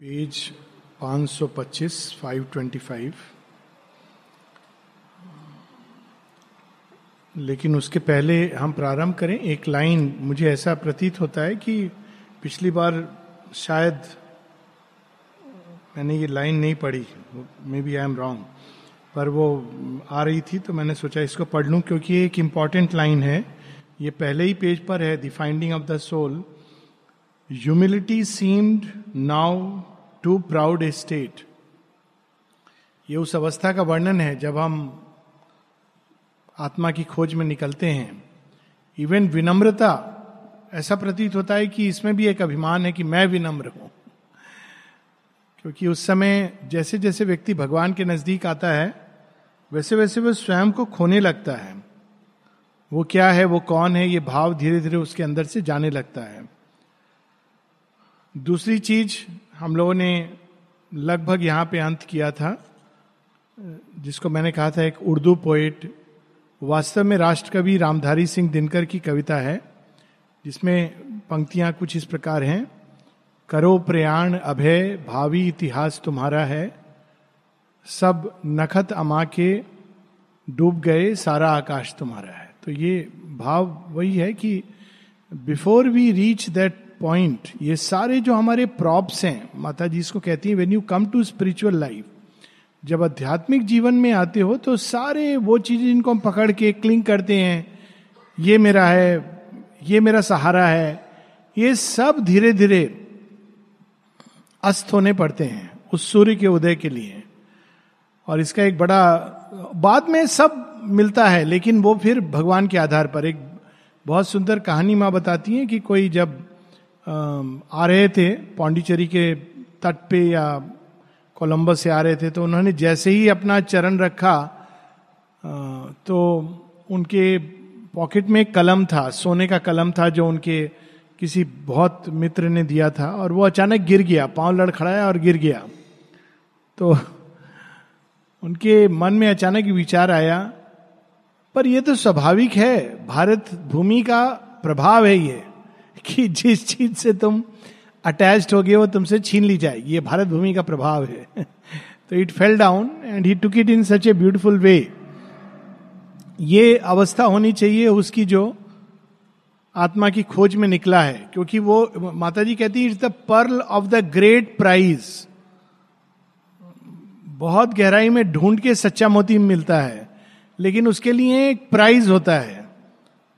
Page 525 525 लेकिन उसके पहले हम प्रारंभ करें, एक लाइन मुझे ऐसा प्रतीत होता है कि पिछली बार शायद मैंने ये लाइन नहीं पढ़ी maybe I am wrong पर वो आ रही थी तो मैंने सोचा इसको पढ़ लूँ, क्योंकि एक इंपॉर्टेंट लाइन है। ये पहले ही पेज पर है the finding of the soul humility seemed now too proud a state ये उस अवस्था का वर्णन है जब हम आत्मा की खोज में निकलते हैं। इवन विनम्रता ऐसा प्रतीत होता है कि इसमें भी एक अभिमान है कि मैं विनम्र हूँ। क्योंकि उस समय जैसे जैसे व्यक्ति भगवान के नज़दीक आता है वैसे वैसे वह स्वयं को खोने लगता है। वो क्या है, वो कौन है, ये भाव धीरे धीरे उसके अंदर से जाने लगता है। दूसरी चीज़ हम लोगों ने लगभग यहाँ पे अंत किया था, जिसको मैंने कहा था एक उर्दू पोइट वास्तव में राष्ट्रकवि रामधारी सिंह दिनकर की कविता है, जिसमें पंक्तियाँ कुछ इस प्रकार हैं। करो प्रयाण, अभय, भावी इतिहास तुम्हारा है। सब नखत अमा के डूब गए, सारा आकाश तुम्हारा है। तो ये भाव वही है कि before we reach that point ये सारे जो हमारे प्रॉप्स हैं माता जी इसको कहती हैं when you come to spiritual life जब आध्यात्मिक जीवन में आते हो तो सारे वो चीज़ें जिनको हम पकड़ के क्लिंग करते हैं, ये मेरा है, ये मेरा सहारा है, ये सब धीरे धीरे अस्त होने पड़ते हैं, उस सूर्य के उदय के लिए। और इसका एक बड़ा, बाद में सब मिलता है, लेकिन वो फिर भगवान के आधार पर, एक बहुत सुंदर कहानी माँ बताती है कि कोई जब आ रहे थे, पौंडीचेरी के तट पे या कोलंबस से आ रहे थे तो उन्होंने जैसे ही अपना चरण रखा तो उनके पॉकेट में एक कलम था, सोने का कलम था जो उनके किसी बहुत मित्र ने दिया था, और वो अचानक गिर गया, पाँव लड़खड़ाया और गिर गया। तो उनके मन में अचानक विचार आया, पर यह तो स्वाभाविक है, भारत भूमि का प्रभाव है ये। कि जिस चीज़ से तुम अटैच्ड हो गए वो तुमसे छीन ली जाए। ये भारत भूमि का प्रभाव है। तो it fell down and he took it in such a beautiful way ये अवस्था होनी चाहिए उसकी जो आत्मा की खोज में निकला है। क्योंकि वो माता जी कहती है it's the pearl of the great prize बहुत गहराई में ढूंढ के सच्चा मोती मिलता है। लेकिन उसके लिए एक प्राइज होता है।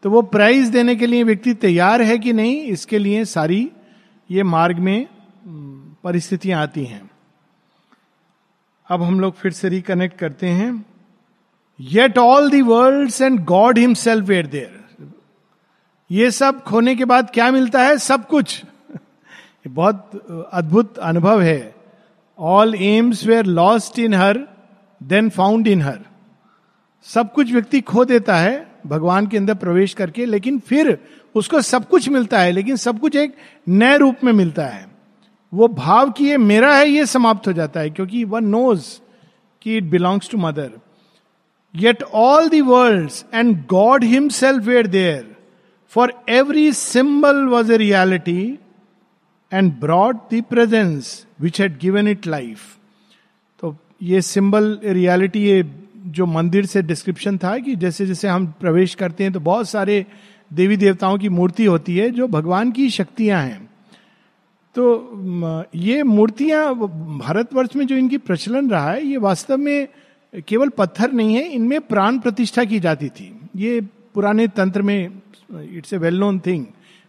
तो वो प्राइज देने के लिए व्यक्ति तैयार है कि नहीं, इसके लिए सारी ये मार्ग में परिस्थितियाँ आती हैं। अब हम लोग फिर से रिकनेक्ट करते हैं। Yet all the world and God himself were there ये सब खोने के बाद क्या मिलता है? सब कुछ। बहुत अद्भुत अनुभव है। All aims were lost in her then found in her सब कुछ व्यक्ति खो देता है। भगवान के अंदर प्रवेश करके, लेकिन फिर उसको सब कुछ मिलता है, लेकिन सब कुछ एक नए रूप में मिलता है। वो भाव कि ये मेरा है, ये समाप्त हो जाता है, क्योंकि वन नोज़ कि it belongs to mother. Yet all the world and God himself were there for every symbol was a reality and brought the presence which had given it life तो ये सिंबल रियालिटी ये जो मंदिर से description था कि जैसे जैसे हम प्रवेश करते हैं तो बहुत सारे देवी देवताओं की मूर्ति होती है जो भगवान की शक्तियाँ हैं। तो ये मूर्तियाँ भारतवर्ष में जो इनकी प्रचलन रहा है, ये वास्तव में केवल पत्थर नहीं है, इनमें प्राण प्रतिष्ठा की जाती थी। ये पुराने तंत्र में it's a well known thing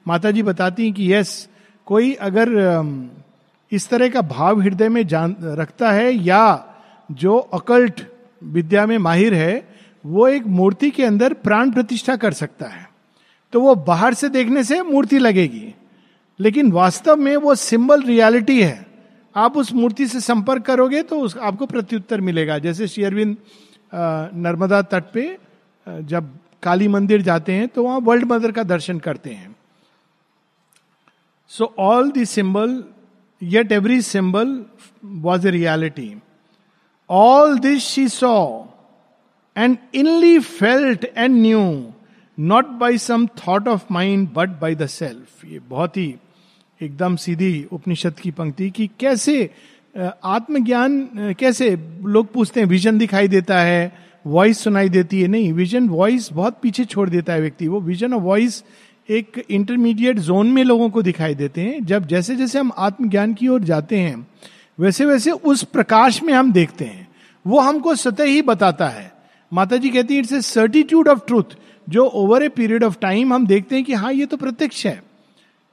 माता जी बताती हैं कि यस कोई अगर इस तरह का भाव हृदय में जान, रखता है या जो अकल्ट विद्या में माहिर है, वो एक मूर्ति के अंदर प्राण प्रतिष्ठा कर सकता है। तो वो बाहर से देखने से मूर्ति लगेगी। लेकिन वास्तव में वो सिंबल रियलिटी है। आप उस मूर्ति से संपर्क करोगे तो उस, आपको प्रत्युत्तर मिलेगा। जैसे शेयरविंद नर्मदा तट पे जब काली मंदिर जाते हैं तो वहाँ वर्ल्ड मदर का दर्शन करते हैं। So all the symbol yet every symbol was a reality all this she saw and inly felt and knew not by some thought of mind but by the self ये बहुत ही एकदम सीधी उपनिषद की पंक्ति कि कैसे आत्मज्ञान कैसे लोग पूछते हैं विजन दिखाई देता है वॉइस सुनाई देती है। नहीं विजन वॉइस बहुत पीछे छोड़ देता है व्यक्ति। वो विजन और वॉइस एक इंटरमीडिएट जोन में लोगों को दिखाई देते हैं। जब जैसे जैसे हम आत्मज्ञान की ओर जाते हैं वैसे वैसे उस प्रकाश में हम देखते हैं। वो हमको सतह ही बताता है। माता जी कहती है, it's a certitude of truth. जो over a period of time हम देखते हैं कि हाँ ये तो प्रत्यक्ष है।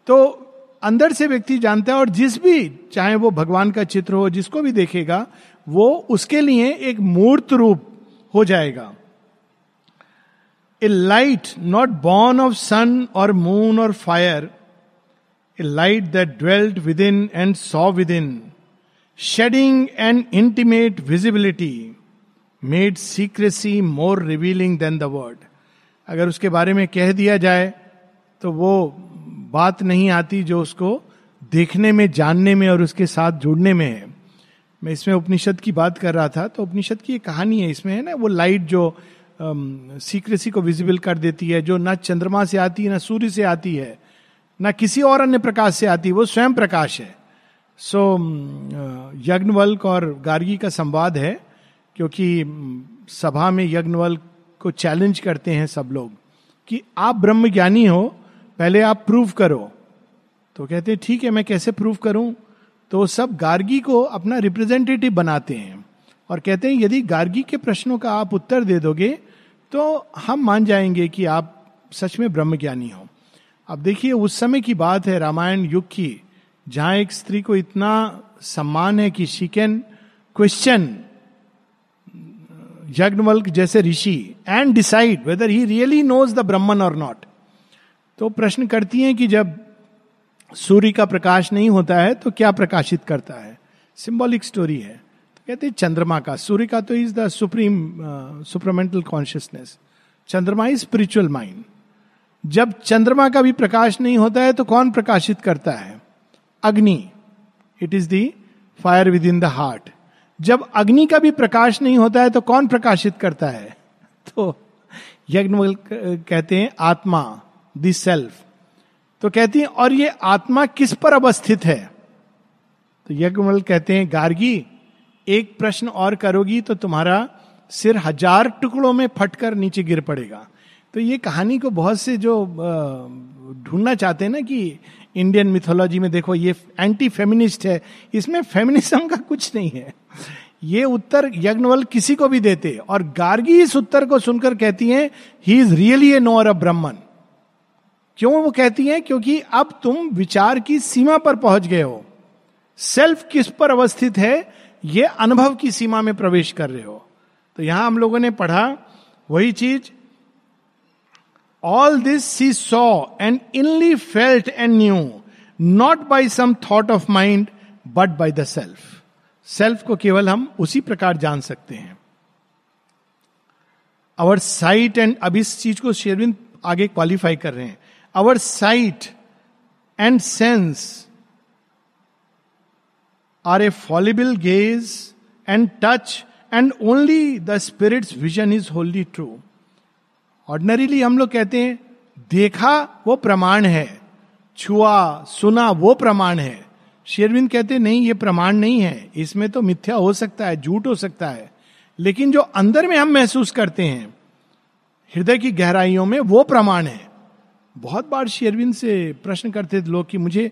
तो अंदर से व्यक्ति जानता है और जिस भी, चाहे वो भगवान का चित्र हो, जिसको भी देखेगा, वो उसके लिए एक मूर्त रूप हो जाएगा। A light not born of sun और मून और fire, a light that dwelt within and saw within shedding and intimate visibility made secrecy more revealing than the word अगर उसके बारे में कह दिया जाए तो वो बात नहीं आती जो उसको देखने में, जानने में और उसके साथ जुड़ने में है। मैं इसमें उपनिषद की बात कर रहा था तो उपनिषद की एक कहानी है, इसमें है ना, वो लाइट जो सीक्रेसी को विजिबल कर देती है, जो ना चंद्रमा से आती है ना सूर्य से आती है, ना किसी और अन्य प्रकाश से आती है वो स्वयं प्रकाश है। सो so, यज्ञवल्क और गार्गी का संवाद है क्योंकि सभा में यज्ञवल्क को चैलेंज करते हैं सब लोग कि आप ब्रह्म ज्ञानी हो पहले आप प्रूव करो। तो कहते हैं ठीक है मैं कैसे प्रूव करूँ? तो सब गार्गी को अपना रिप्रेजेंटेटिव बनाते हैं और कहते हैं यदि गार्गी के प्रश्नों का आप उत्तर दे दोगे तो हम मान जाएँगे कि आप सच में ब्रह्म ज्ञानी हो। अब देखिए उस समय की बात है रामायण युग की। जहाँ एक स्त्री को इतना सम्मान है कि शी कैन क्वेश्चन यज्ञवल्क जैसे rishi and decide whether he really knows the Brahman और नॉट तो प्रश्न करती हैं कि जब सूर्य का प्रकाश नहीं होता है तो क्या प्रकाशित करता है? सिंबॉलिक स्टोरी है। तो कहते हैं चंद्रमा का। सूर्य का तो is the supreme supermental consciousness चंद्रमा इज़ स्पिरिचुअल माइंड जब चंद्रमा का भी प्रकाश नहीं होता है तो कौन प्रकाशित करता है? Agni. It is the fire within the heart जब अग्नि का भी प्रकाश नहीं होता है तो कौन प्रकाशित करता है? तो यज्ञ कहते हैं आत्मा द सेल्फ तो कहती है, और ये आत्मा किस पर अवस्थित है? तो यज्ञमल कहते हैं, गार्गी, एक प्रश्न और करोगी तो तुम्हारा सिर हज़ार टुकड़ों में फटकर नीचे गिर पड़ेगा। तो ये कहानी को बहुत से जो ढूंढना चाहते हैं ना कि इंडियन मिथोलॉजी में देखो, ये एंटी फेमिनिस्ट है, इसमें फेमिनिज्म का कुछ नहीं है। ये उत्तर यज्ञवल किसी को भी देते, और गार्गी इस उत्तर को सुनकर कहती हैं he is really a knower a Brahmin क्यों वो कहती हैं? क्योंकि अब तुम विचार की सीमा पर पहुँच गए हो। सेल्फ किस पर अवस्थित है? ये अनुभव की सीमा में प्रवेश कर रहे हो। तो यहाँ हम लोगों ने पढ़ा, वही चीज़ all this she saw and inly felt and knew not by some thought of mind but by the self self को केवल हम उसी प्रकार जान सकते हैं। अवर साइट एंड अब इस चीज़ को शेरविंद आगे क्वालिफाई कर रहे हैं। Our sight and sense are a fallible gauge and touch and only the spirit's vision is wholly true. Ordinarily हम लोग कहते हैं, देखा वो प्रमाण है, छुआ, सुना वो प्रमाण है। शेरविंद कहते नहीं, ये प्रमाण नहीं है। इसमें तो मिथ्या हो सकता है, झूठ हो सकता है। लेकिन जो अंदर में हम महसूस करते हैं, हृदय की गहराइयों में वो प्रमाण है। बहुत बार शेरविंद से प्रश्न करते थे लोग कि मुझे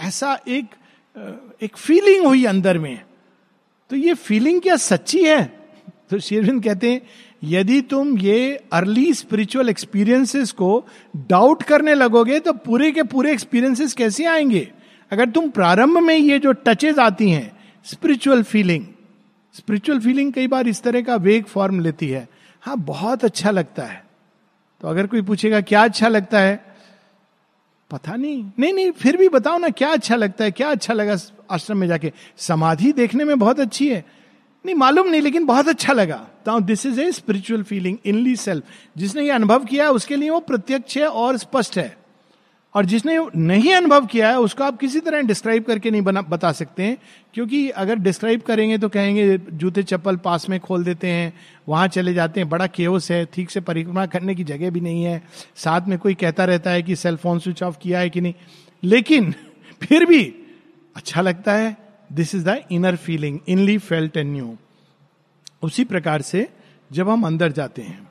ऐसा एक एक फीलिंग हुई अंदर में। तो ये फीलिंग क्या सच्ची है? तो शेरविंद कहते हैं यदि तुम ये अर्ली स्पिरिचुअल एक्सपीरियंसेस को डाउट करने लगोगे तो पूरे के पूरे एक्सपीरियंसेस कैसे आएँगे? अगर तुम प्रारंभ में ये जो टचेज आती हैं स्पिरिचुअल फीलिंग स्पिरिचुअल फीलिंग कई बार इस तरह का वेग फॉर्म लेती है। हाँ बहुत अच्छा लगता है। तो अगर कोई पूछेगा, क्या अच्छा लगता है? पता नहीं। नहीं नहीं, फिर भी बताओ ना, क्या अच्छा लगता है? क्या अच्छा लगा आश्रम में जाके? समाधि देखने में बहुत अच्छी है। नहीं, मालूम नहीं, लेकिन बहुत अच्छा लगा। तो this is a spiritual feeling inly self जिसने ये अनुभव किया है उसके लिए वो प्रत्यक्ष है और स्पष्ट है। और जिसने नहीं अनुभव किया है, उसको आप किसी तरह डिस्क्राइब करके नहीं बना, बता सकते हैं। क्योंकि अगर डिस्क्राइब करेंगे तो कहेंगे, जूते चप्पल पास में खोल देते हैं, वहाँ चले जाते हैं, बड़ा केवस है, ठीक से परिक्रमा करने की जगह भी नहीं है। साथ में कोई कहता रहता है कि सेल फ़ोन स्विच ऑफ़ किया है कि नहीं। लेकिन, फिर भी अच्छा लगता है this is the inner feeling inly felt and knew उसी प्रकार से जब हम अंदर जाते हैं।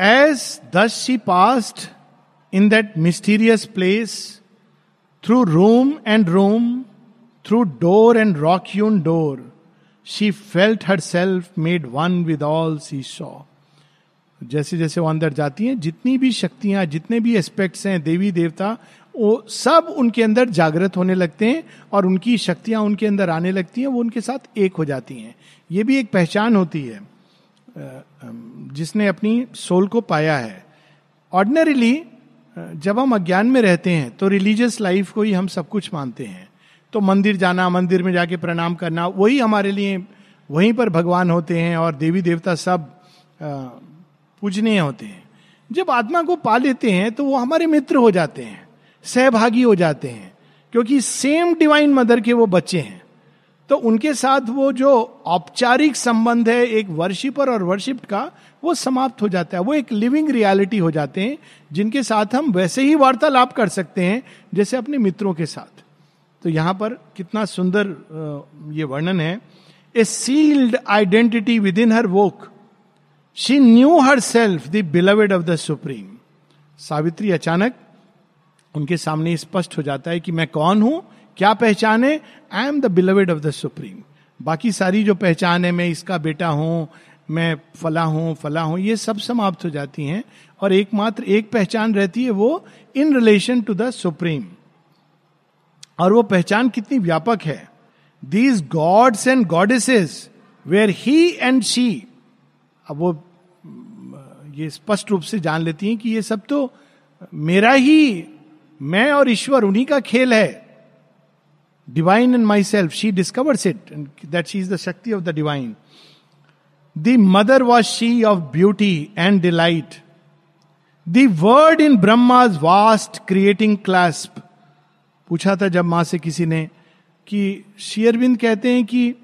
As thus she passed in that mysterious place through room and room through door and rock hewn door she felt her self made one with all she saw जैसे जैसे वो अंदर जाती हैं, जितनी भी शक्तियाँ, जितने भी एस्पेक्ट्स हैं देवी देवता वो सब उनके अंदर जागृत होने लगते हैं और उनकी शक्तियाँ उनके अंदर आने लगती हैं, वो उनके साथ एक हो जाती हैं। ये भी एक पहचान होती है। जिसने अपनी सोल को पाया है। ऑर्डिनरीली जब हम अज्ञान में रहते हैं तो रिलीजियस लाइफ को ही हम सब कुछ मानते हैं। तो मंदिर जाना, मंदिर में जाके प्रणाम करना, वही हमारे लिए, वहीं पर भगवान होते हैं और देवी देवता सब पूजनीय होते हैं। जब आत्मा को पा लेते हैं तो वो हमारे मित्र हो जाते हैं। सहभागी हो जाते हैं, क्योंकि सेम डिवाइन मदर के वो बच्चे हैं। तो उनके साथ वो जो औपचारिक संबंध है, एक वर्शिपर और वर्शिप का, वो समाप्त हो जाता है। वो एक लिविंग रियलिटी हो जाते हैं, जिनके साथ हम वैसे ही वार्तालाप कर सकते हैं, जैसे अपने मित्रों के साथ। तो यहाँ पर कितना सुंदर ये वर्णन है। A sealed identity within her woke she knew her self the beloved of the supreme Savitri अचानक उनके सामने स्पष्ट हो जाता है कि मैं कौन हूँ, क्या पहचान है I am the beloved of the supreme बाकी सारी जो पहचान है, मैं इसका बेटा हूँ, मैं फला हूँ फला हूँ, ये सब समाप्त हो जाती हैं और एकमात्र एक पहचान रहती है वो in relation to the supreme और वो पहचान कितनी व्यापक है। These gods and goddesses were he and she अब वो, ये स्पष्ट रूप से जान लेती हैं कि ये सब तो मेरा ही मैं और ईश्वर उन्हीं का खेल है। Divine and my self she discovers it that she is the shakti of the divine the mother was she of beauty and delight the word in Brahma's vast creating clasp पूछा था जब माँ से किसी ने कि शेयरविंद कहते हैं कि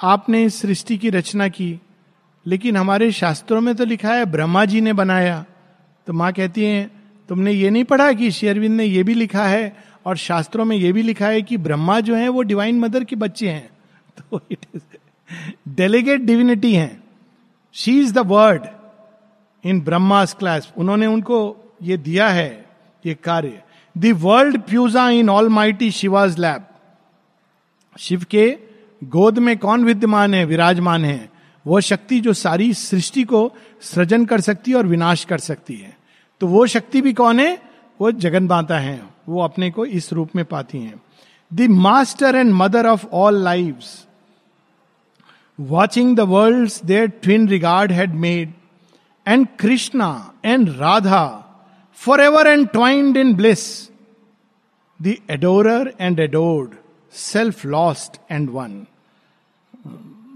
आपने सृष्टि की रचना की, लेकिन हमारे शास्त्रों में तो लिखा है, ब्रह्मा जी ने बनाया। तो माँ कहती है तुमने ये नहीं पढ़ा कि शेयरविंद ने यह भी लिखा है और शास्त्रों में यह भी लिखा है कि ब्रह्मा जो है वो डिवाइन मदर के बच्चे हैं। तो इट इज़ डेलीगेट डिविनिटी है। She is the word in Brahma's clasp उन्होंने उनको ये दिया है, ये कार्य। World प्यूजा in almighty Shiva's lap Shiva के गोद में कौन विद्यमान है, विराजमान है? वो शक्ति जो सारी सृष्टि को सृजन कर सकती है और विनाश कर सकती है। तो वो शक्ति भी कौन है? वो जगन माता है। वो अपने को इस रूप में पाती हैं। The master and mother of all life watching the world their twin regard had made and Krishna and Radha forever and twined in bliss the adorer and adored self lost and one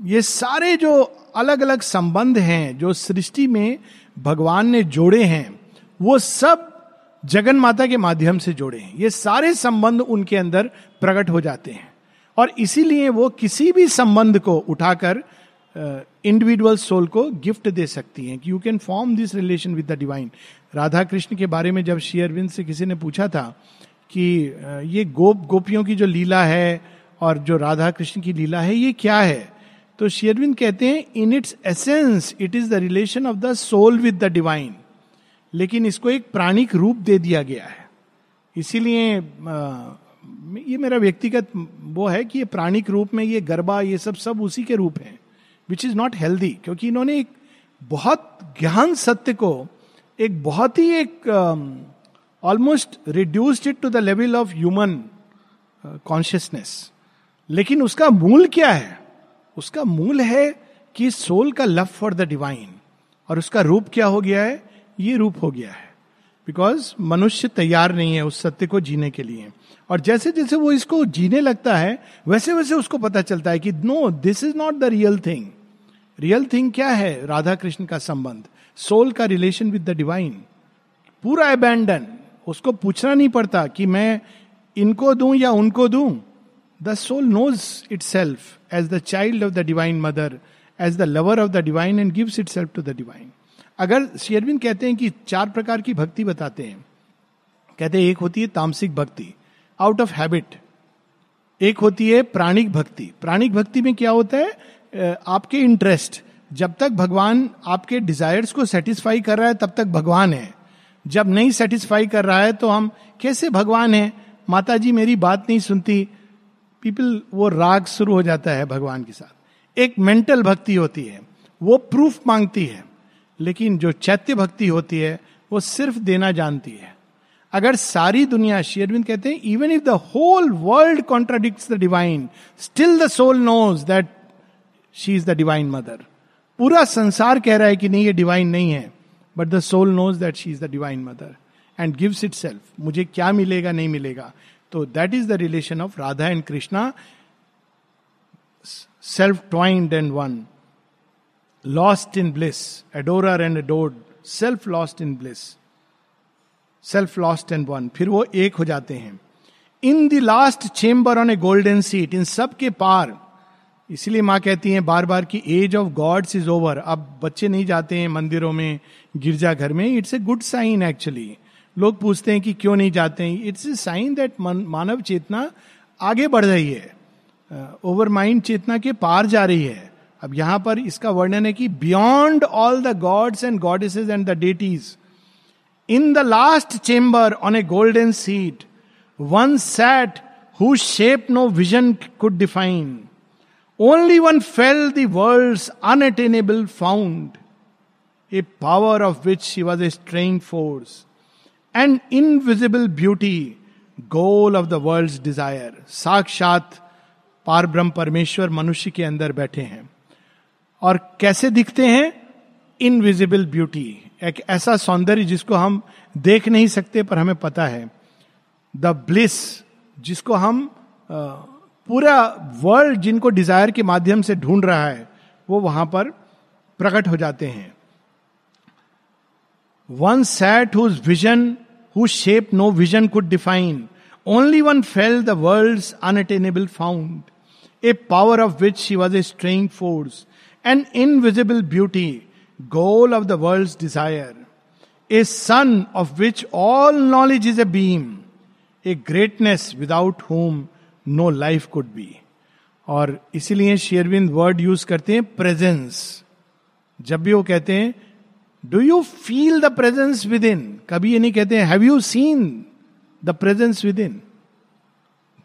ये सारे जो अलग अलग संबंध हैं, जो सृष्टि में भगवान ने जोड़े हैं वो सब जगन माता के माध्यम से जोड़े हैं। ये सारे संबंध उनके अंदर प्रकट हो जाते हैं। और इसीलिए वो किसी भी संबंध को उठाकर इंडिविजुअल सोल को गिफ्ट दे सकती हैं कि you can form this relation with the divine Radha Krishna के बारे में जब श्री अरविंद से किसी ने पूछा था कि ये गोप, गोपियों की जो लीला है और जो राधा कृष्ण की लीला है, ये क्या है? तो शेयरविंद कहते हैं in its essence it is the relation of the soul with the divine लेकिन इसको एक प्राणिक रूप दे दिया गया है। इसीलिए ये मेरा व्यक्तिगत वो है कि ये प्राणिक रूप में ये गरबा, ये सब सब उसी के रूप है विच इज़ नॉट हेल्दी क्योंकि इन्होंने एक बहुत ज्ञान सत्य को एक बहुत ही एक almost reduced it to the level of human consciousness लेकिन उसका मूल क्या है? उसका मूल है कि सोल का लव फॉर द डिवाइन और उसका रूप क्या हो गया है? ये रूप हो गया है। बिकॉज़ मनुष्य तैयार नहीं है उस सत्य को जीने के लिए। और जैसे जैसे वो इसको जीने लगता है, वैसे वैसे उसको पता चलता है कि no this is not the real thing real thing क्या है? राधा कृष्ण का संबंध। सोल का रिलेशन विद द डिवाइन पूरा अबैंडन उसको पूछना नहीं पड़ता कि मैं इनको दूँ या उनको दूँ। The soul nose it self as the child of the divine mother as the lover of the divine and gives it self to the divine अगर शेयरविन कहते हैं कि चार प्रकार की भक्ति बताते हैं, कहते हैं, एक होती है तामसिक भक्ति आउट ऑफ़ हैबिट एक होती है प्राणिक भक्ति। प्राणिक भक्ति में क्या होता है? आपके इंटरेस्ट जब तक भगवान आपके डिजायर्स को सेटिस्फाई कर रहा है, तब तक भगवान है। जब नहीं सेटिस्फाई कर रहा है तो हम कैसे भगवान है? माता जी मेरी बात नहीं सुनती। पीपल वो राग शुरू हो जाता है भगवान के साथ। एक मेंटल भक्ति होती है। वो प्रूफ मांगती है। लेकिन जो चैत्य भक्ति होती है, वो सिर्फ़ देना जानती है। अगर सारी दुनिया शेयरविंद कहते हैं even if the whole world contradict the divine still the soul knows that she is the divine mother पूरा संसार कह रहा है कि नहीं, ये डिवाइन नहीं है but the soul knows that she is the divine mother and gives itself मुझे क्या मिलेगा, नहीं मिलेगा? तो that is the relation of Radha and Krishna self twined and one lost in bliss adorer and adored self lost in bliss self lost and one फिर वो एक हो जाते हैं। In the last chamber on a golden seat इन सब के पार इसलिए माँ कहती हैं बार बार कि age of gods is over अब बच्चे नहीं जाते हैं मंदिरों में गिरजाघर में। It's a good sign actually लोग पूछते हैं कि क्यों नहीं जाते हैं? इट्स ए साइन दैट मानव चेतना आगे बढ़ रही है। ओवर uh, माइंड चेतना के पार जा रही है। अब यहाँ पर इसका वर्णन है कि beyond all the gods and goddesses and the deities in the last chamber on a golden seat one sat who shape no vision could define only one felt the world unattainable fount a power of which she was a straying force and invisible beauty goal of the world desire साक्षात पार ब्रह्म परमेश्वर मनुष्य के अंदर बैठे हैं। और कैसे दिखते हैं? इनविजिबल ब्यूटी एक ऐसा सौंदर्य जिसको हम देख नहीं सकते, पर हमें पता है। द ब्लिस जिसको हम पूरा वर्ल्ड जिनको डिज़ायर के माध्यम से ढूंढ रहा है, वो वहाँ पर प्रकट हो जाते हैं। One sat whose vision who shape no vision could define only one felt the world unattainable fount a power of which she was a straying force an invisible beauty goal of the world's desire, a sun of which all knowledge is a beam, a greatness without whom no life could be. और इसीलिए शेयरविंद word use करते हैं presence जब भी वो कहते हैं do you feel the presence within कभी ये नहीं कहते हैं have you seen the presence within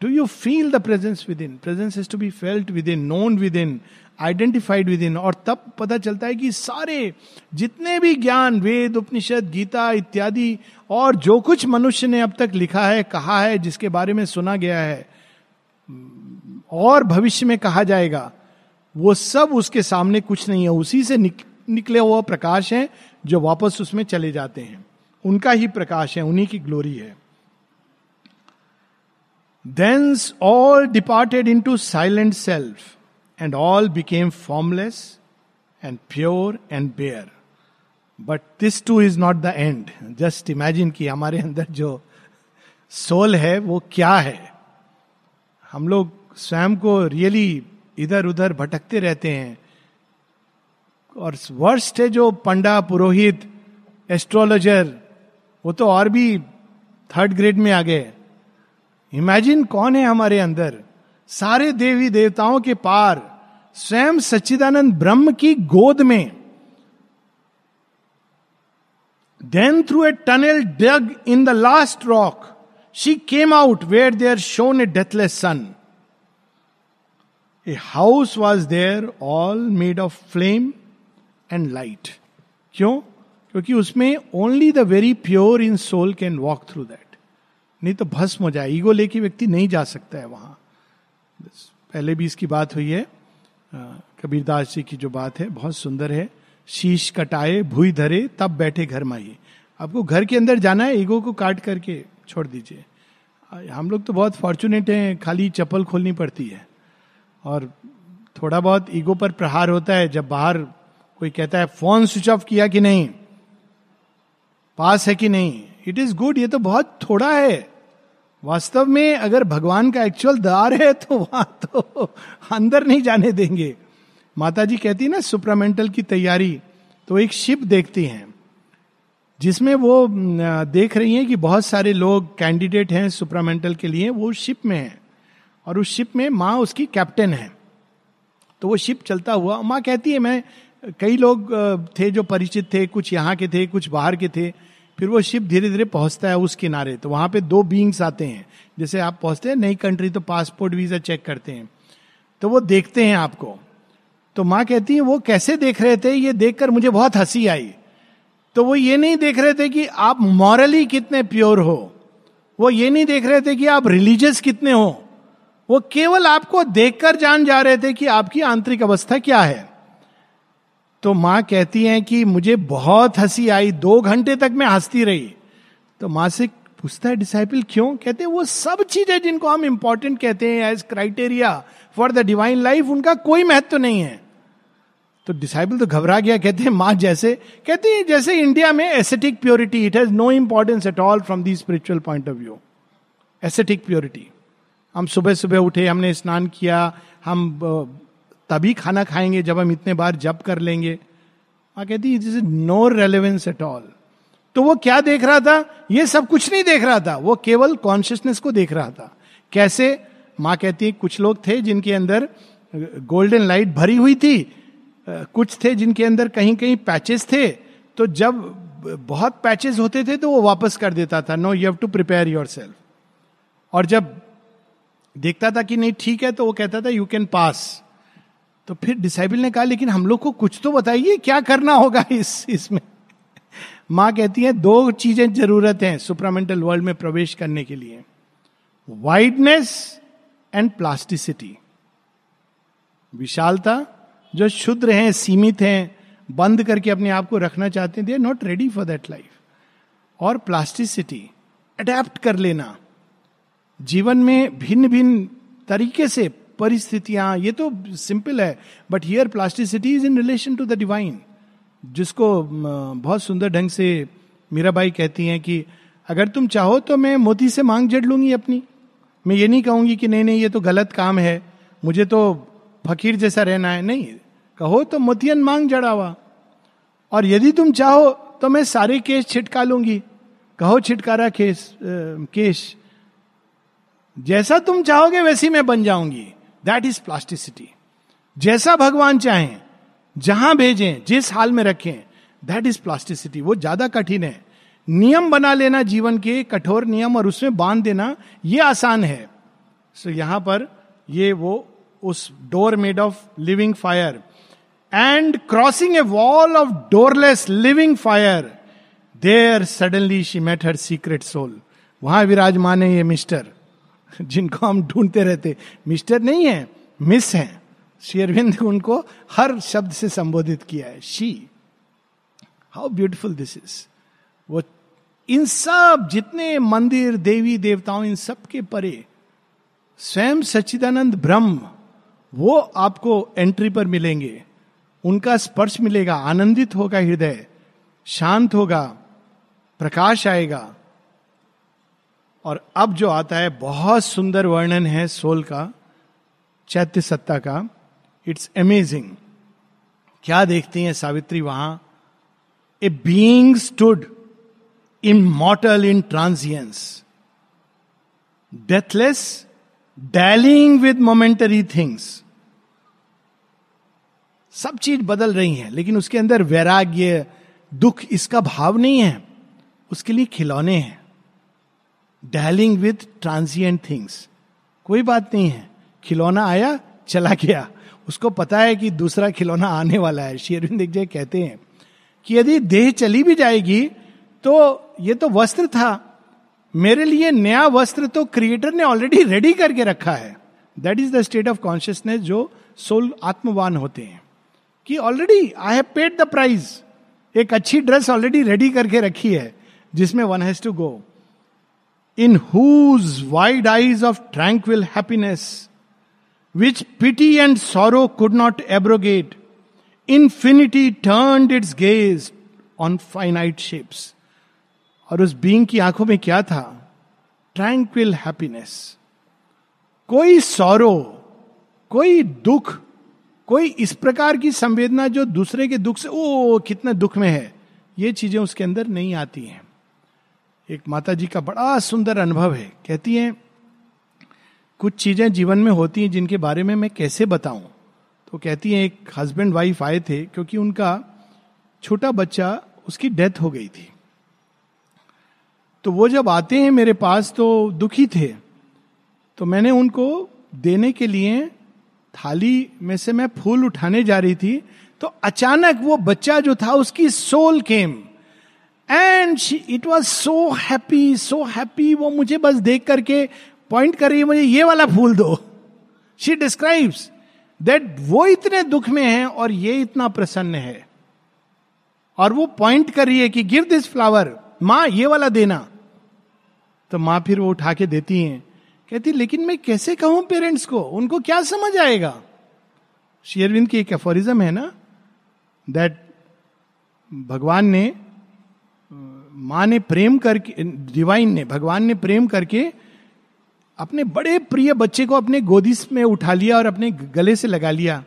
do you feel the presence within presence is to be felt within known within identified within और तब पता चलता है कि सारे जितने भी ज्ञान वेद उपनिषद गीता इत्यादि और जो कुछ मनुष्य ने अब तक लिखा है कहा है जिसके बारे में सुना गया है और भविष्य में कहा जाएगा वो सब उसके सामने कुछ नहीं है। उसी से निक, निकले हुआ प्रकाश है जो वापस उसमें चले जाते हैं। उनका ही प्रकाश है उन्हीं की ग्लोरी है। All departed into silent self and all became formless and pure and bare. But this too is not the end just imagine कि हमारे अंदर जो सोल है, वो क्या है? हम लोग स्वयं को रियली इधर उधर भटकते रहते हैं। और वर्स्ट है जो पंडा, पुरोहित एस्ट्रोलॉजर वो तो और भी थर्ड ग्रेड में आ गए इमेजिन कौन है हमारे अंदर? सारे देवी देवताओं के पार, स्वयं सच्चिदानंद ब्रह्म की गोद में। Then through a tunnel dug in the last rock she came out where there shone a deathless sun a house was there all made of flame and light क्यों? क्योंकि उसमें only the very pure in soul can walk through that नहीं तो भस्म हो जाए। Ego लेके व्यक्ति नहीं जा सकता है वहाँ। पहले भी इसकी बात हुई है। कबीरदास जी की जो बात है, बहुत सुंदर है। शीश कटाए, भूई धरे, तब बैठे घर माइए। आपको घर के अंदर जाना है ईगो को काट करके छोड़ दीजिए। हम लोग तो बहुत फॉर्चुनेट हैं, खाली चप्पल खोलनी पड़ती है। और थोड़ा बहुत ईगो पर प्रहार होता है, जब बाहर कोई कहता है, फ़ोन स्विच ऑफ़ किया कि नहीं? पास है कि नहीं? इट इज़ गुड ये तो बहुत थोड़ा है। वास्तव में अगर भगवान का एक्चुअल द्वार है तो वहाँ तो अंदर नहीं जाने देंगे। माता जी कहती है ना, सुप्रामेंटल की तैयारी तो एक शिप देखती हैं, जिसमें वो देख रही हैं कि बहुत सारे लोग कैंडिडेट हैं सुप्रामेंटल के लिए, वो शिप में हैं। और उस शिप में माँ उसकी कैप्टन है। तो वो शिप चलता हुआ, माँ कहती है, मैं, कई लोग थे जो परिचित थे, कुछ यहाँ के थे, कुछ बाहर के थे फिर वो शिप धीरे धीरे पहुँचता है उस किनारे। तो वहाँ पे दो बींग्स आते हैं। जैसे आप पहुँचते हैं, नई कंट्री तो पासपोर्ट वीज़ा चेक करते हैं। तो वो देखते हैं आपको। तो माँ कहती है, वो कैसे देख रहे थे? ये देखकर मुझे बहुत हँसी आई। तो वो ये नहीं देख रहे थे कि आप मॉरली कितने प्योर हो। वो ये नहीं देख रहे थे कि आप रिलीजियस कितने हो। वो केवल आपको देखकर जान जा रहे थे कि आपकी आंतरिक अवस्था क्या है। तो माँ कहती हैं कि मुझे बहुत हँसी आई, दो घंटे तक मैं हंसती रही। तो माँ से पूछता है, डिसाइपल क्यों? कहते हैं, वो सब चीज़ें जिनको हम इंपॉर्टेंट कहते हैं as criteria for the divine life उनका कोई महत्व तो नहीं है। तो डिसाइबल तो घबरा गया, कहते हैं, माँ जैसे, कहते हैं, जैसे इंडिया में ascetic purity it has no importance at all from the spiritual point of view ascetic purity हम सुबह सुबह उठे, हमने स्नान किया, हम तभी खाना खाएँगे जब हम इतने बार जप कर लेंगे। माँ कहती it is no relevance at all तो वो क्या देख रहा था? ये सब कुछ नहीं देख रहा था। वो केवल कॉन्शियसनेस को देख रहा था। कैसे? माँ कहती है, कुछ लोग थे जिनके अंदर गोल्डन लाइट भरी हुई थी। कुछ थे जिनके अंदर कहीं कहीं पैचेस थे। तो जब बहुत पैचेस होते थे तो वो वापस कर देता था। No you have to prepare your और जब देखता था कि नहीं, ठीक है तो वो कहता था यू कैन पास तो फिर डिसाइबल ने कहा, लेकिन हम लोग को कुछ तो बताइए, क्या करना होगा इस, इसमें? माँ कहती है, दो चीज़ें ज़रूरत हैं सुपरामेंटल वर्ल्ड में प्रवेश करने के लिए। वाइडनेस एंड प्लास्टिसिटी विशालता, जो शुद्र हैं, सीमित हैं, बंद करके अपने आप को रखना चाहते हैं they are not ready for that life और प्लास्टिसिटी अडेप्ट कर लेना। जीवन में भिन्न भिन्न तरीके से परिस्थितियाँ, ये तो सिंपल है but here plasticity is in relation to the divine जिसको बहुत सुंदर ढंग से मीराबाई कहती हैं कि अगर तुम चाहो तो मैं मोती से मांग जड़ लूँगी अपनी। मैं ये नहीं कहूँगी कि नहीं नहीं, ये तो गलत काम है, मुझे तो फकीर जैसा रहना है। नहीं, कहो तो मोतियन मांग जड़ावा। और यदि तुम चाहो तो मैं सारे केस छिटका लूँगी। कहो छिटकारा केस केश। जैसा तुम चाहोगे वैसी मैं बन जाऊँगी। दैट इज़ प्लास्टिसिटी जैसा भगवान चाहें जहाँ भेजें जिस हाल में रखें दैट इज़ प्लास्टिसिटी वो ज़्यादा कठिन है। नियम बना लेना जीवन के कठोर नियम और उसमें बाँध देना ये आसान है। सो so, यहाँ पर ये वो उस door made of living fire and crossing a wall of doorless living fire there suddenly she met her secret soul वहाँ विराजमान है ये मिस्टर जिनको हम ढूंढते रहते। मिस्टर नहीं है, मिस है। शेरविंद उनको हर शब्द से संबोधित किया है। She. How beautiful this is वो इन सब, जितने मंदिर, देवी, देवताओं, इन सब के परे, स्वयं सच्चिदानंद ब्रह्म, वो आपको एंट्री पर मिलेंगे। उनका स्पर्श मिलेगा, आनंदित होगा हृदय, शांत होगा, प्रकाश आएगा। और अब जो आता है, बहुत सुंदर वर्णन है सोल का, चैत्य सत्ता का। इट्स अमेजिंग क्या देखती हैं सावित्री वहाँ? A being stood in mortal in transience deathless dallying with momentary things सब चीज़ बदल रही है, लेकिन उसके अंदर वैराग्य, दुख, इसका भाव नहीं है। उसके लिए खिलौने हैं। डैलिंग विथ ट्रांसियंट थिंग्स कोई बात नहीं है। खिलौना आया, चला गया। उसको पता है कि दूसरा खिलौना आने वाला है। शेरविंद जय कहते हैं कि यदि देह चली भी जाएगी तो ये तो वस्त्र था। मेरे लिए नया वस्त्र तो क्रिएटर ने ऑलरेडी रेडी करके रखा है। That is the state of consciousness जो सोल आत्मवान होते हैं। कि already I have paid the price एक अच्छी ड्रेस ऑलरेडी रेडी करके रखी है, जिसमें one has to go in whose wide eyes of tranquil happiness which pity and sorrow could not abrogate infinity turn its gaze on finite shapes और उस being की आँखों में क्या था? ट्रैंक्विल हैप्पीनेस कोई सौरो कोई दुख, कोई इस प्रकार की संवेदना जो दूसरे के दुख से ओ कितने दुख में है। ये चीज़ें उसके अंदर नहीं आती हैं। एक माता जी का बड़ा सुंदर अनुभव है। कहती हैं, कुछ चीज़ें जीवन में होती हैं जिनके बारे में मैं कैसे बताऊँ? तो कहती हैं, एक हस्बैंड वाइफ आए थे क्योंकि उनका छोटा बच्चा उसकी डेथ हो गई थी। तो वो जब आते हैं मेरे पास तो दुखी थे। तो मैंने उनको देने के लिए थाली में से मैं फूल उठाने जा रही थी तो अचानक वो बच्चा जो था उसकी soul came and it was so happy so happy वो मुझे बस देख करके पॉइंट कर रही है, मुझे ये वाला फूल दो। शी डिस्क्राइब्स दैट वो इतने दुख में है और ये इतना प्रसन्न है। और वो पॉइंट कर रही है कि गिव दिस फ्लावर माँ ये वाला देना। तो माँ फिर वो उठा के देती हैं। कहती, लेकिन मैं कैसे कहूँ पेरेंट्स को? उनको क्या समझ आएगा? शेयरविंद की एक एफोरिज्म है ना दैट भगवान ने माँ ने प्रेम करके डिवाइन ने भगवान ने प्रेम करके अपने बड़े प्रिय बच्चे को अपने गोदी में उठा लिया और अपने गले से लगा लिया।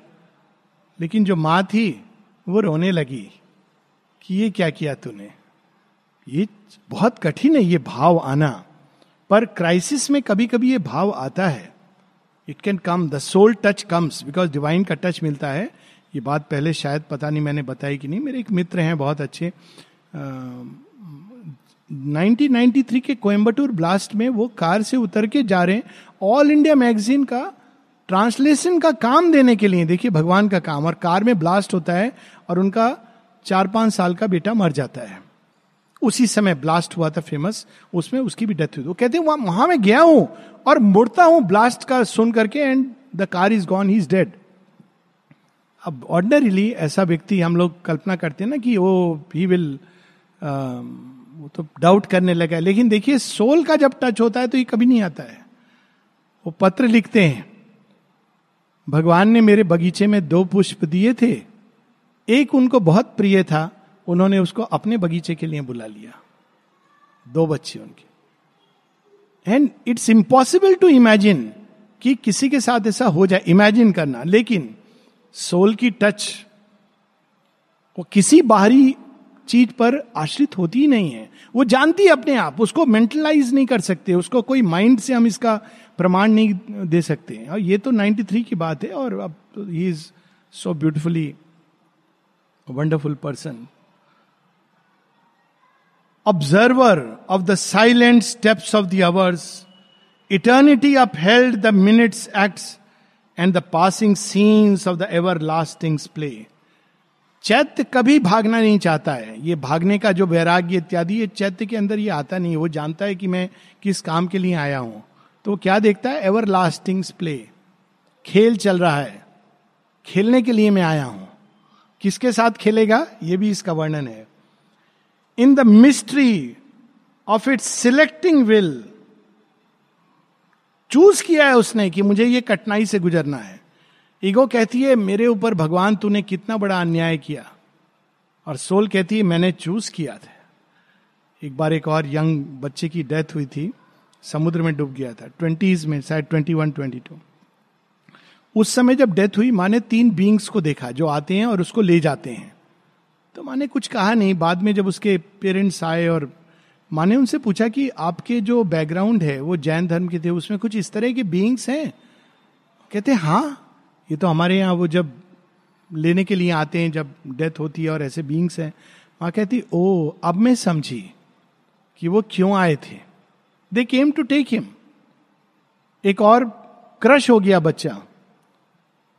लेकिन जो माँ थी वो रोने लगी कि ये क्या किया तूने? ये बहुत कठिन है ये भाव आना। पर क्राइसिस में कभी कभी ये भाव आता है। It can come the soul touch comes because divine का टच मिलता है। ये बात पहले शायद पता नहीं मैंने बताई कि नहीं। मेरे एक मित्र हैं बहुत अच्छे आ, 1993 के कोयम्बटूर ब्लास्ट में वो कार से उतर के जा रहे हैं। ऑल इंडिया मैगजीन का ट्रांसलेशन का काम देने के लिए, देखिए, भगवान का काम। और कार में ब्लास्ट होता है और उनका चार पाँच साल का बेटा मर जाता है। उसी समय ब्लास्ट हुआ था फ़ेमस उसमें उसकी भी डेथ हुई। वो कहते हैं, वहाँ वहाँ मैं गया हूँ और मुड़ता हूँ ब्लास्ट का सुन करके and the car is gone he is dead अब ऑर्डनरीली ऐसा व्यक्ति हम लोग कल्पना करते हैं ना कि वो ही विल वो तो डाउट करने लगा लेकिन देखिए सोल का जब टच होता है तो ये कभी नहीं आता है। वो पत्र लिखते हैं। भगवान ने मेरे बगीचे में दो पुष्प दिए थे। एक उनको बहुत प्रिय था। उन्होंने उसको अपने बगीचे के लिए बुला लिया। दो बच्चे उनके। And it's impossible to imagine कि किसी के साथ ऐसा हो जाए। इमेजिन करना। लेकिन सोल की टच वो किसी बाहरी चीज़ पर आश्रित होती ही नहीं है। वो जानती है अपने आप, उसको मेंटलाइज नहीं कर सकते, उसको कोई माइंड से हम इसका प्रमाण नहीं दे सकते। और ये तो 93 की बात है, और अब he is so beautifully wonderful person observer of the silent steps of the hours eternity of held the minutes act and the passing scenes of the everlasting play चैत्य कभी भागना नहीं चाहता है। ये भागने का जो वैराग्य इत्यादि, ये चैत्य के अंदर ये आता नहीं वो जानता है कि मैं किस काम के लिए आया हूँ। तो क्या देखता है? एवर लास्टिंग प्ले खेल चल रहा है। खेलने के लिए मैं आया हूँ। किसके साथ खेलेगा? ये भी इसका वर्णन है। In the mystery of its selecting will choose किया है उसने कि मुझे ये कठिनाई से गुजरना है। ईगो कहती है, मेरे ऊपर भगवान, तूने कितना बड़ा अन्याय किया? और सोल कहती है, मैंने चूज़ किया था। एक बार एक और यंग बच्चे की डेथ हुई थी, समुद्र में डूब गया था, ट्वेंटीज में, शायद ट्वेंटी वन, ट्वेंटी टू। उस समय जब डेथ हुई माने तीन बींग्स को देखा, जो आते हैं और उसको ले जाते हैं। तो माँ ने कुछ कहा नहीं, बाद में जब उसके पेरेंट्स आए और माँ ने उनसे पूछा कि आपके जो बैकग्राउंड है, वो जैन धर्म के थे, उसमें कुछ इस तरह के बींग्स हैं? कहते हाँ ये तो हमारे यहाँ वो जब लेने के लिए आते हैं, जब डेथ होती है और ऐसे बींग्स हैं माँ कहती ओ अब मैं समझी कि वो क्यों आए थे. They came to take him एक और क्रश हो गया बच्चा।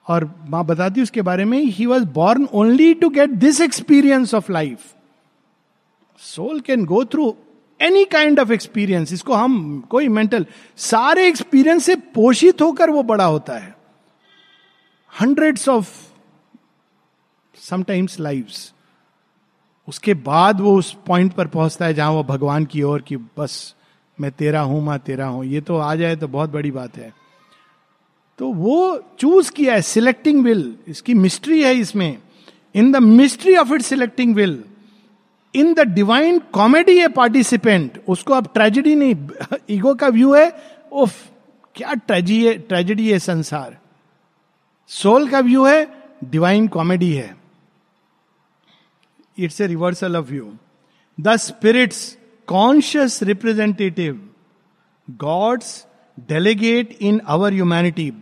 और माँ बताती उसके बारे में he was born only to get this experience of life soul can go through any kind of experience इसको हम, कोई मेंटल सारे एक्सपीरियंस से पोषित होकर वो बड़ा होता है। हंड्रेड्स ऑफ़ समटाइम्स लाइव्स उसके बाद वो उस पॉइंट पर पहुँचता है जहाँ वो भगवान की ओर कि बस, मैं तेरा हूँ, माँ तेरा हूँ। ये तो आ जाए तो बहुत बड़ी बात है। तो वो चूज़ किया है सिलेक्टिंग विल इसकी मिस्ट्री है इसमें। In the mystery of it selecting will in the divine comedy a participant उसको अब ट्रेजेडी नहीं ईगो का व्यू है, उफ, क्या ट्रेजी है ट्रेजेडी है संसार। सोल का व्यू है डिवाइन कॉमेडी है। It's a reversal of view the spirit's conscious representative God's delegate in our humanity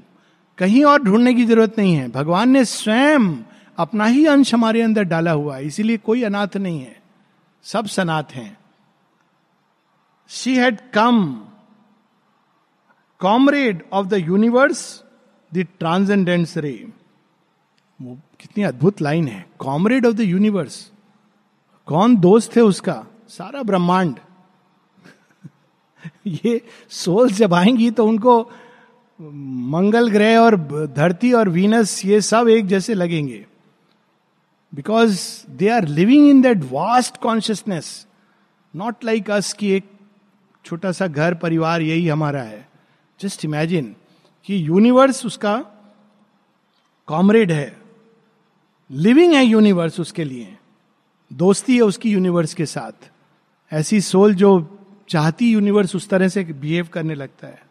कहीं और ढूँढने की ज़रूरत नहीं है। भगवान ने स्वयं अपना ही अंश हमारे अंदर डाला हुआ है, इसीलिए कोई अनाथ नहीं है। सब सनाथ हैं। She had come comrade of the universe the transcendent's ray वो कितनी अद्भुत लाइन है। Comrade of the universe. कौन दोस्त है उसका? सारा ब्रह्मांड। ये सोल्स जब आएँगी तो उनको मंगल ग्रह और धरती और वीनस ये सब एक जैसे लगेंगे। Because they are living in that vast consciousness not like us की एक छोटा सा घर परिवार यही हमारा है। जस्ट इमेजिन कि यूनिवर्स उसका कॉमरेड है। लिविंग है यूनिवर्स उसके लिए। दोस्ती है उसकी यूनिवर्स के साथ। ऐसी सोल जो चाहती यूनिवर्स उस तरह से बिहेव करने लगता है।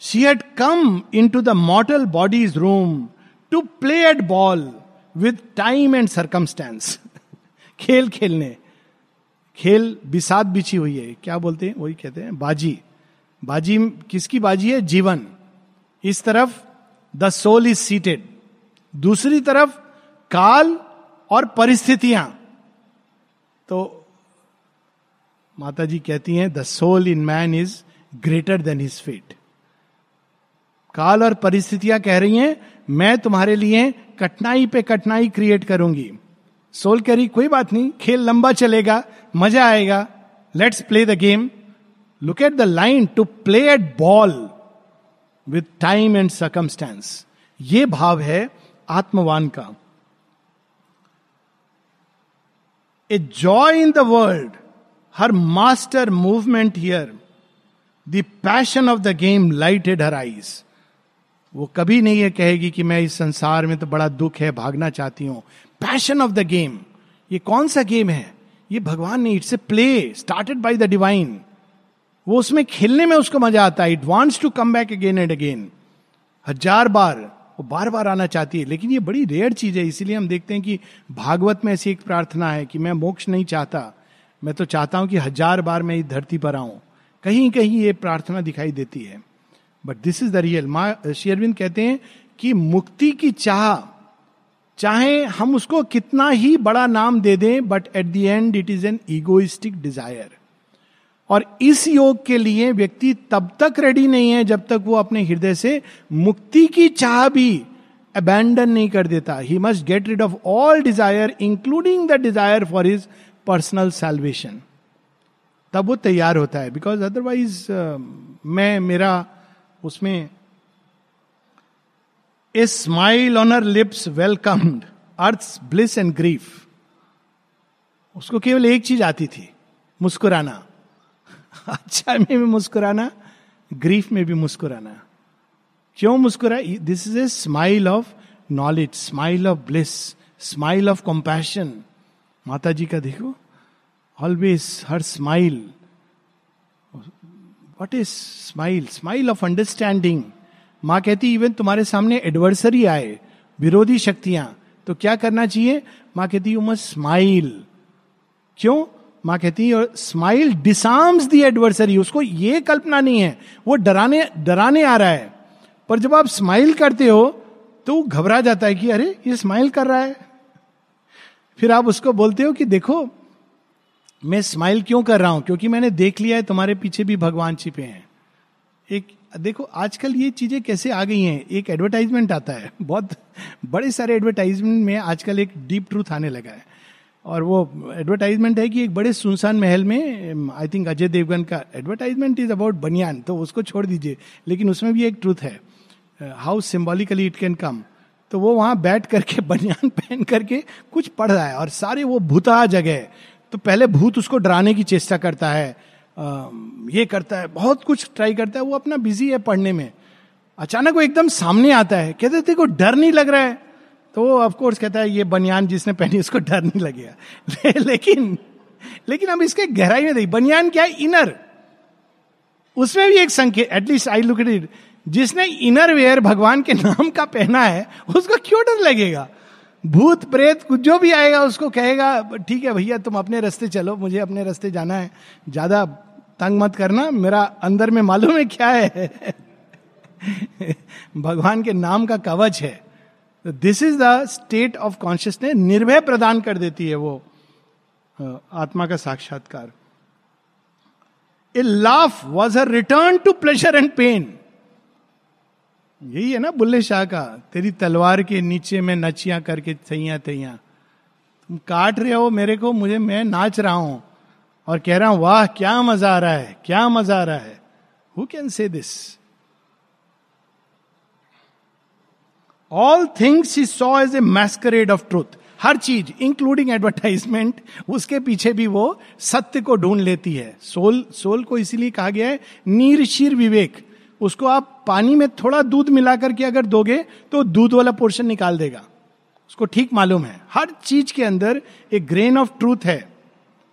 She had come into the mortal body's room to play at ball with time and circumstance खेल खेलने। खेल बिसात बिछी हुई है। क्या बोलते हैं? वही कहते हैं, बाजी। बाजी किसकी बाजी है? जीवन। इस तरफ़ द सोल इज़ सीटेड, दूसरी तरफ़ काल और परिस्थितियाँ। तो माता जी कहती हैं the soul in man is greater than his fate काल और परिस्थितियाँ कह रही हैं, मैं तुम्हारे लिए कठिनाई पे कठिनाई क्रिएट करूँगी। सोल कह रही, कोई बात नहीं, खेल लंबा चलेगा, मज़ा आएगा। Let's play the game look at the line to play at ball with time and circumstance ये भाव है आत्मवान का। A joy in the world her master movement here the passion of the game lighted her eyes वो कभी नहीं ये कहेगी कि मैं इस संसार में तो बड़ा दुख है, भागना चाहती हूँ। पैशन ऑफ़ द गेम ये कौन सा गेम है? ये भगवान ने it's a play started by the divine वो उसमें खेलने में उसको मज़ा आता है। It wants to come back again and again हज़ार बार वो बार बार आना चाहती है, लेकिन ये बड़ी रेयर चीज़ है। इसीलिए हम देखते हैं कि भागवत में ऐसी एक प्रार्थना है कि मैं मोक्ष नहीं चाहता। मैं तो चाहता हूँ कि हज़ार बार मैं इस धरती पर आऊँ। कहीं कहीं ये प्रार्थना दिखाई देती है। But this is the real माँ शेयरविंद कहते हैं कि मुक्ति की चाह, चाहे हम उसको कितना ही बड़ा नाम दे दें but at the end it is an egoistic desire और इस योग के लिए व्यक्ति तब तक रेडी नहीं है जब तक वो अपने हृदय से मुक्ति की चाह भी अबैंडन नहीं कर देता। He must get rid of all desire including the desire for his personal salvation तब वो तैयार होता है। बिकॉज़ अदरवाइज़ uh, मैं मेरा उसमें a smile on lips welcomed earth bliss and grief उसको केवल एक चीज़ आती थी मुस्कुराना। अच्छा में भी मुस्कुराना ग्रीफ में भी मुस्कुराना। क्यों मुस्कुरा? This is a smile of knowledge smile of bliss smile of compassion माता जी का देखो always her smile what is smile smile of understanding माँ कहती इवन तुम्हारे सामने एडवर्सरी आए, विरोधी शक्तियाँ तो क्या करना चाहिए? माँ कहती यू मस्ट स्माइल क्यों? माँ कहती है स्माइल डिसार्म्स दी एडवर्सरी उसको ये कल्पना नहीं है, वो डराने डराने आ रहा है। पर जब आप स्माइल करते हो तो घबरा जाता है कि अरे, ये स्माइल कर रहा है। फिर आप उसको बोलते हो कि देखो, मैं स्माइल क्यों कर रहा हूँ? क्योंकि मैंने देख लिया है, तुम्हारे पीछे भी भगवान छिपे हैं। एक, देखो, आजकल ये चीज़ें कैसे आ गई हैं? एक एडवर्टाइजमेंट आता है, बहुत बड़े सारे एडवर्टाइजमेंट में आजकल एक डीप ट्रूथ आने लगा है। और वो एडवर्टाइजमेंट है कि एक बड़े सुनसान महल में आई थिंक अजय देवगन का एडवर्टाइजमेंट इज़ अबाउट बनियान तो उसको छोड़ दीजिए। लेकिन उसमें भी एक ट्रूथ है how symbolically it can come तो वो वहाँ बैठ करके बनियान पहन करके कुछ पढ़ रहा है और सारे वो भूता जगह तो पहले भूत उसको डराने की चेष्टा करता है आ, ये करता है बहुत कुछ ट्राई करता है वो अपना बिज़ी है पढ़ने में। अचानक वो एकदम सामने आता है कहते को डर नहीं लग रहा है? तो वो ऑफकोर्स कहता है ये बनियान जिसने पहनी उसको डर नहीं लगेगा. ले, लेकिन लेकिन अब इसके गहराई में देखिए बनियान क्या है? इनर उसमें भी एक संकेत at least I look it जिसने इनर वेयर भगवान के नाम का पहना है उसको क्यों डर लगेगा? भूत प्रेत कुछ जो भी आएगा उसको कहेगा ठीक है भैया तुम अपने रास्ते चलो मुझे अपने रास्ते जाना है। ज़्यादा तंग मत करना मेरा अंदर में मालूम है क्या है। भगवान के नाम का कवच है। This is the state of consciousness निर्भय प्रदान कर देती है वो आत्मा का साक्षात्कार। A laugh was a return to pleasure and pain यही है ना बुल्ले शाह का, तेरी तलवार के नीचे में नचिया करके सैया तैया। तुम काट रहे हो मेरे को, मुझे मैं नाच रहा हूँ और कह रहा हूँ, वाह, क्या मज़ा आ रहा है, क्या मज़ा आ रहा है। Who can say this all things he saw as a masquerade of truth हर चीज़ इंक्लूडिंग एडवर्टाइजमेंट उसके पीछे भी वो सत्य को ढूंढ लेती है। सोल सोल को इसीलिए कहा गया है, नीर, शीर, विवेक। उसको आप पानी में थोड़ा दूध मिला करके अगर दोगे तो दूध वाला पोर्शन निकाल देगा। उसको ठीक मालूम है। हर चीज़ के अंदर एक ग्रेन ऑफ़ ट्रूथ है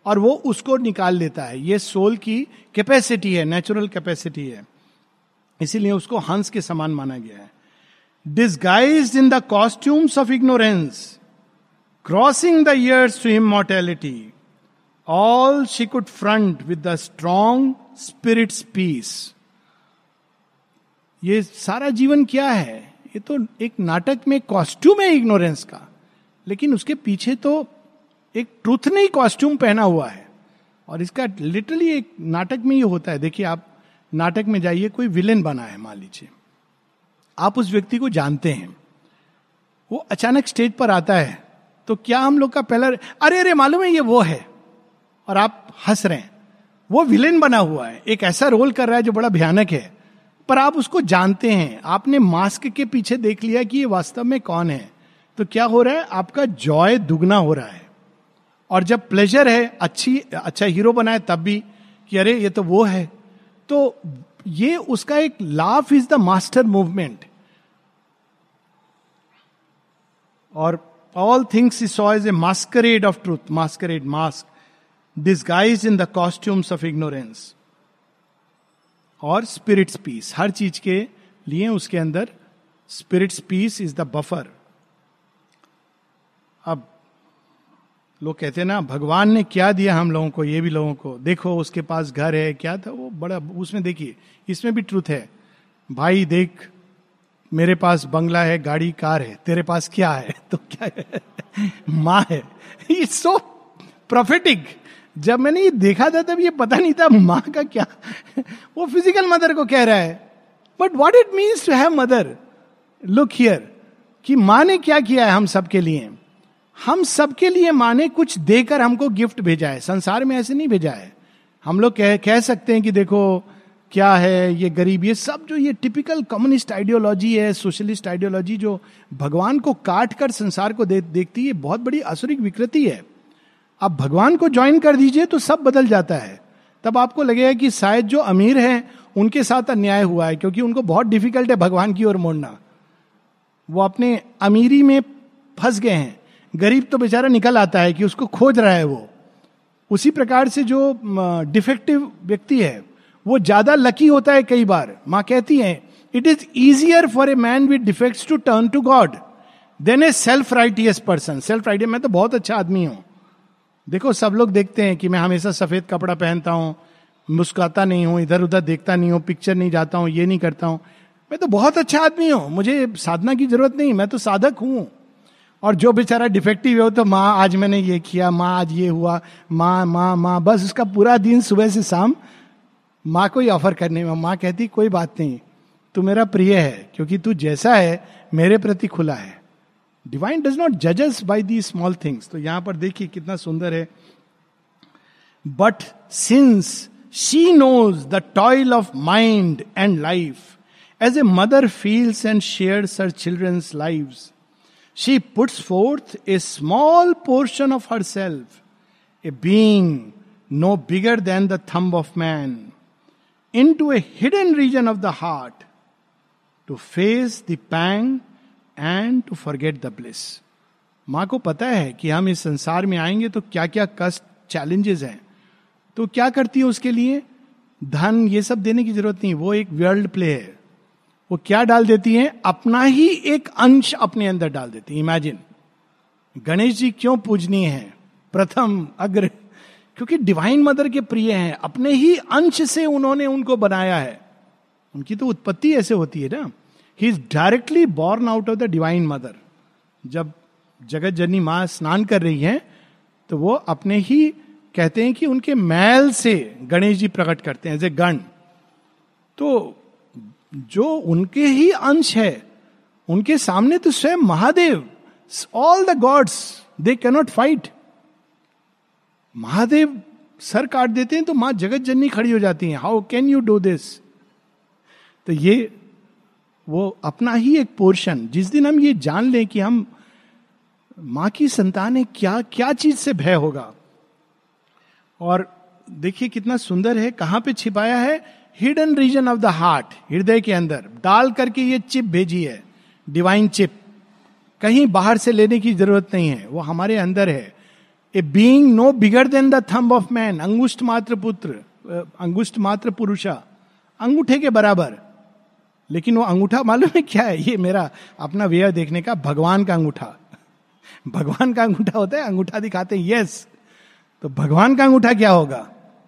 और वो उसको निकाल लेता है। ये सोल की कैपेसिटी है नेचुरल कैपेसिटी है। इसीलिए उसको हंस के समान माना गया है। Disguised in the costumes of ignorance crossing the years to immortality all she could front with the strong spirit's peace ये सारा जीवन क्या है? ये तो एक नाटक में कॉस्ट्यूम है इग्नोरेंस का। लेकिन उसके पीछे तो एक ट्रूथ नहीं कॉस्ट्यूम पहना हुआ है। और इसका लिटरली एक नाटक में ये होता है। देखिए आप नाटक में जाइए, कोई विलेन बना है, मान लीजिए। आप उस व्यक्ति को जानते हैं। वो अचानक स्टेज पर आता है तो क्या हम लोग का पहला, अरे अरे, मालूम है ये वो है। और आप हंस रहे हैं। वो विलेन बना हुआ है, एक ऐसा रोल कर रहा है जो बड़ा भयानक है। पर आप उसको जानते हैं। आपने मास्क के पीछे देख लिया कि ये वास्तव में कौन है। तो क्या हो रहा है? आपका जॉय दुगना हो रहा है। और जब प्लेजर है, अच्छी अच्छा हीरो बना है, तब भी कि अरे, ये तो वो है। तो ये उसका एक laugh is the master movement और all things is saw is a masquerade of truth masquerade mask disguise in the costumes of ignorance और स्पिरिट्स पीस हर चीज़ के लिए उसके अंदर spirit's peace is the buffer अब लोग कहते हैं ना, भगवान ने क्या दिया हम लोगों को, ये भी लोगों को? देखो, उसके पास घर है, क्या था? वो बड़ा, उसमें देखिए, इसमें भी ट्रूथ है। भाई देख मेरे पास बंगला है गाड़ी कार है तेरे पास क्या है? तो क्या है? माँ है। इट्स सो प्रोफेटिक जब मैंने ये देखा था तब ये पता नहीं था माँ का क्या। वो फ़िज़िकल मदर को कह रहा है। But what it means to have mother look here कि माँ ने क्या किया है हम सबके लिए? हम सबके लिए माँ ने कुछ देकर हमको गिफ्ट भेजा है। संसार में ऐसे नहीं भेजा है। हम लोग कह, कह सकते हैं कि देखो क्या है ये गरीब? ये सब जो ये टिपिकल कम्युनिस्ट आइडियोलॉजी है सोशलिस्ट आइडियोलॉजी जो भगवान को काट कर संसार को दे, देखती है बहुत बड़ी असुरिक विकृति है। आप भगवान को ज्वाइन कर दीजिए तो सब बदल जाता है। तब आपको लगेगा कि शायद जो अमीर हैं उनके साथ अन्याय हुआ है क्योंकि उनको बहुत डिफ़िकल्ट है भगवान की ओर मोड़ना। वो अपने अमीरी में फंस गए हैं। गरीब तो बेचारा निकल आता है कि उसको खोज रहा है वो। उसी प्रकार से जो डिफेक्टिव व्यक्ति है वो ज़्यादा लकी होता है कई बार। माँ कहती है it is easier for a man with defects to turn to God than a self righteous person self righteous मैं तो बहुत अच्छा आदमी हूँ। देखो, सब लोग देखते हैं कि मैं हमेशा सफ़ेद कपड़ा पहनता हूँ, मुस्कुराता नहीं हूँ इधर उधर देखता नहीं हूँ पिक्चर नहीं जाता हूँ, ये नहीं करता हूँ। मैं तो बहुत अच्छा आदमी हूँ। मुझे साधना की ज़रूरत नहीं, मैं तो साधक हूँ। और जो बेचारा डिफेक्टिव है तो माँ, आज मैंने ये किया, माँ, आज ये हुआ, माँ माँ माँ, बस उसका पूरा दिन सुबह से शाम माँ को ही ऑफ़र करने में। माँ कहती, कोई बात नहीं, तू मेरा प्रिय है, क्योंकि तू जैसा है, मेरे प्रति खुला है। डिवाइन डज नॉट जजेस बाई दी स्मॉल थिंग्स तो यहाँ पर देखिए कितना सुंदर है। But since she knows the toil of mind and life as a mother feels and shares her children's live she puts forth a small portion of herself a being no bigger than the thumb of man into a hidden region of the heart to face the pang and to forget the bliss माँ को पता है कि हम इस संसार में आएँगे तो क्या क्या कष्ट चैलेंजेस हैं। तो क्या करती है उसके लिए? धन, ये सब देने की ज़रूरत नहीं, वो एक वर्ल्ड प्ले है। वो क्या डाल देती है? अपना ही एक अंश अपने अंदर डाल देती है। इमेजिन गणेश जी क्यों पूजनीय है? प्रथम, अग्र क्योंकि डिवाइन मदर के प्रिय हैं, अपने ही अंश से उन्होंने उनको बनाया है। उनकी तो उत्पत्ति ऐसे होती है ना। He is directly born out of the divine mother जब जगत जननी माँ स्नान कर रही हैं तो वो अपने ही कहते हैं कि उनके मैल से गणेश जी प्रकट करते हैं एज ए गण। तो जो उनके ही अंश है, उनके सामने तो स्वयं Mahadev all the gods they cannot fight Mahadev sir काट देते हैं तो माँ जगत जननी खड़ी हो जाती हैं। How can you do this तो ये, वो अपना ही एक पोर्शन। जिस दिन हम ये जान लें कि हम माँ की संतान है, क्या क्या चीज़ से भय होगा? और देखिए कितना सुंदर है, कहाँ पे छिपाया है? Hidden region of the heart हृदय के अंदर। डाल करके ये चिप भेजी है डिवाइन चिप कहीं बाहर से लेने की ज़रूरत नहीं है, वो हमारे अंदर है। A being no bigger than the thumb of man अंगुष्ठ मात्र पुत्र अंगुष्ठ मात्र पुरुषा अंगूठे के बराबर लेकिन वो अंगूठा मालूम है क्या है ये मेरा अपना वे देखने का भगवान का अंगूठा भगवान का अंगूठा होता है अंगूठा दिखाते हैं यस तो भगवान का अंगूठा क्या होगा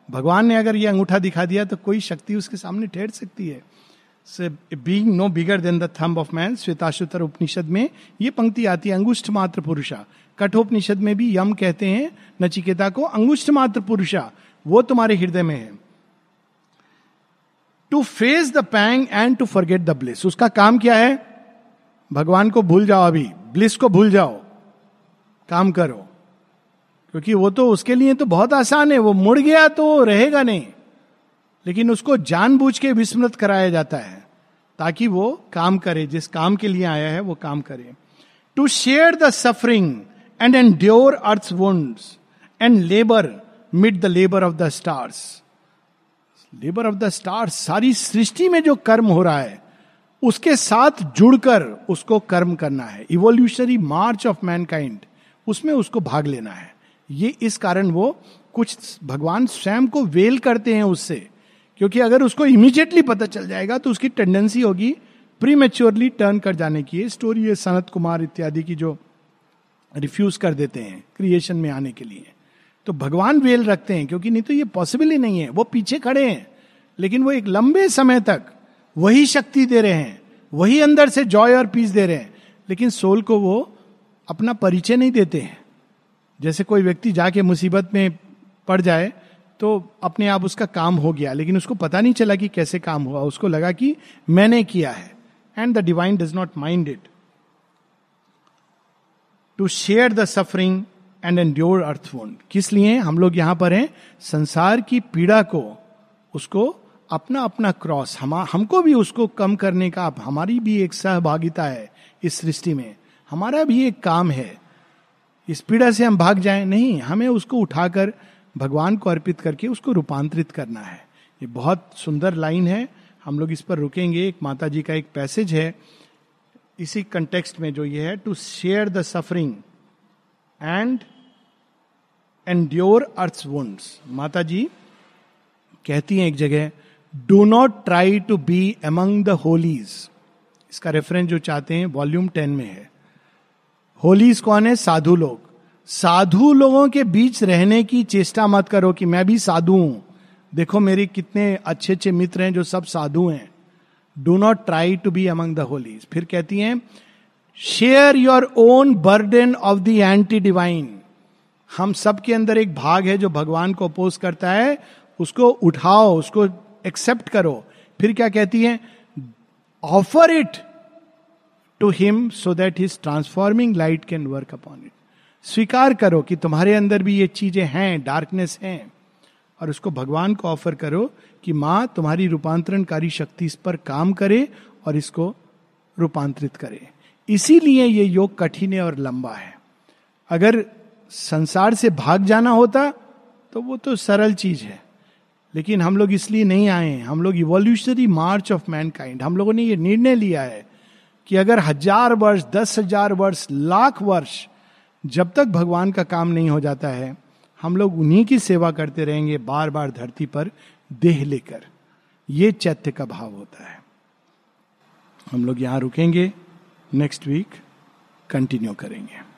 भगवान ने अगर ये अंगूठा दिखा दिया तो कोई शक्ति उसके सामने ठहर सकती है से being no bigger than the thumb of man Shvetashvatara Upanishad में ये पंक्ति आती है अंगुष्ठ मात्र पुरुषा कठोपनिषद में भी यम कहते हैं, नचिकेता को अंगुष्ठ मात्र पुरुषा, वो तुम्हारे हृदय में है। To face the pang and to forget the bliss उसका काम क्या है? भगवान को भूल जाओ अभी ब्लिस को भूल जाओ, काम करो। क्योंकि वो तो उसके लिए तो बहुत आसान है, वो मुड़ गया तो रहेगा नहीं। लेकिन उसको जानबूझ के विस्मृत कराया जाता है, ताकि वो काम करे, जिस काम के लिए आया है, वो काम करे। To share the suffering and endure earth wound and labour mid the labour of the stars labour of the stars सारी सृष्टि में जो कर्म हो रहा है, उसके साथ जुड़कर उसको कर्म करना है। इवोल्यूशनरी मार्च ऑफ़ मैनकाइंड उसमें उसको भाग लेना है। ये इस कारण वो कुछ भगवान स्वयं को वेल करते हैं उससे, क्योंकि अगर उसको इमीडिएटली पता चल जाएगा तो उसकी टेंडेंसी होगी प्री मेच्योरली टर्न कर जाने की। स्टोरी है सनत कुमार इत्यादि की जो रिफ्यूज कर देते हैं क्रिएशन में आने के लिए। तो भगवान वेल रखते हैं, क्योंकि नहीं तो ये पॉसिबल ही नहीं है। वो पीछे खड़े हैं, लेकिन वो एक लंबे समय तक वही शक्ति दे रहे हैं, वही अंदर से जॉय और पीस दे रहे हैं। लेकिन सोल को वो अपना परिचय नहीं देते हैं। जैसे कोई व्यक्ति जाके मुसीबत में पड़ जाए तो अपने आप उसका काम हो गया, लेकिन उसको पता नहीं चला कि कैसे काम हुआ। उसको लगा कि मैंने किया है and the divine does not mind it to share the suffering and endure earth wound किस लिए? हम लोग यहाँ पर हैं, संसार की पीड़ा को, उसको अपना अपना क्रॉस हम, हमको भी उसको कम करने का हमारी भी एक सहभागिता है इस सृष्टि में। हमारा भी एक काम है। इस पीड़ा से हम भाग जाएँ? नहीं, हमें उसको उठाकर भगवान को अर्पित करके उसको रूपांतरित करना है। ये बहुत सुंदर लाइन है। हम लोग इस पर रुकेंगे। एक माता जी का एक पैसेज है। इसी कंटेक्स्ट में जो ये है to share the suffering and endure earth wounds माता जी कहती हैं एक जगह do not try to be among the holies इसका रेफरेंस जो चाहते हैं वॉल्यूम टेन में है। होलीज कौन है? साधु लोग। साधु लोगों के बीच रहने की चेष्टा मत करो कि मैं भी साधु हूँ। देखो मेरे कितने अच्छे अच्छे मित्र हैं जो सब साधु हैं। Do not try to be among the holies फिर कहती हैं share your own burden of the anti divine हम सब के अंदर एक भाग है जो भगवान को अपोज करता है। उसको उठाओ, उसको एक्सेप्ट करो। फिर क्या कहती है offer it to him so that his transforming light can work upon it स्वीकार करो कि तुम्हारे अंदर भी ये चीज़ें हैं डार्कनेस हैं, और उसको भगवान को ऑफ़र करो कि माँ तुम्हारी रूपांतरणकारी शक्ति इस पर काम करे और इसको रूपांतरित करे। इसीलिए ये योग कठिन है और लंबा है। अगर संसार से भाग जाना होता तो वो तो सरल चीज़ है। लेकिन हम लोग इसलिए नहीं आए हैं। हम लोग इवोल्यूशनरी मार्च ऑफ़ मैनकाइंड हम लोगों ने ये निर्णय लिया है कि अगर हज़ार वर्ष, दस हज़ार वर्ष, लाख वर्ष जब तक भगवान का काम नहीं हो जाता है, हम लोग उन्हीं की सेवा करते रहेंगे बार बार धरती पर देह लेकर। ये चैत्य का भाव होता है। हम लोग यहाँ रुकेंगे। नेक्स्ट वीक कंटिन्यू करेंगे।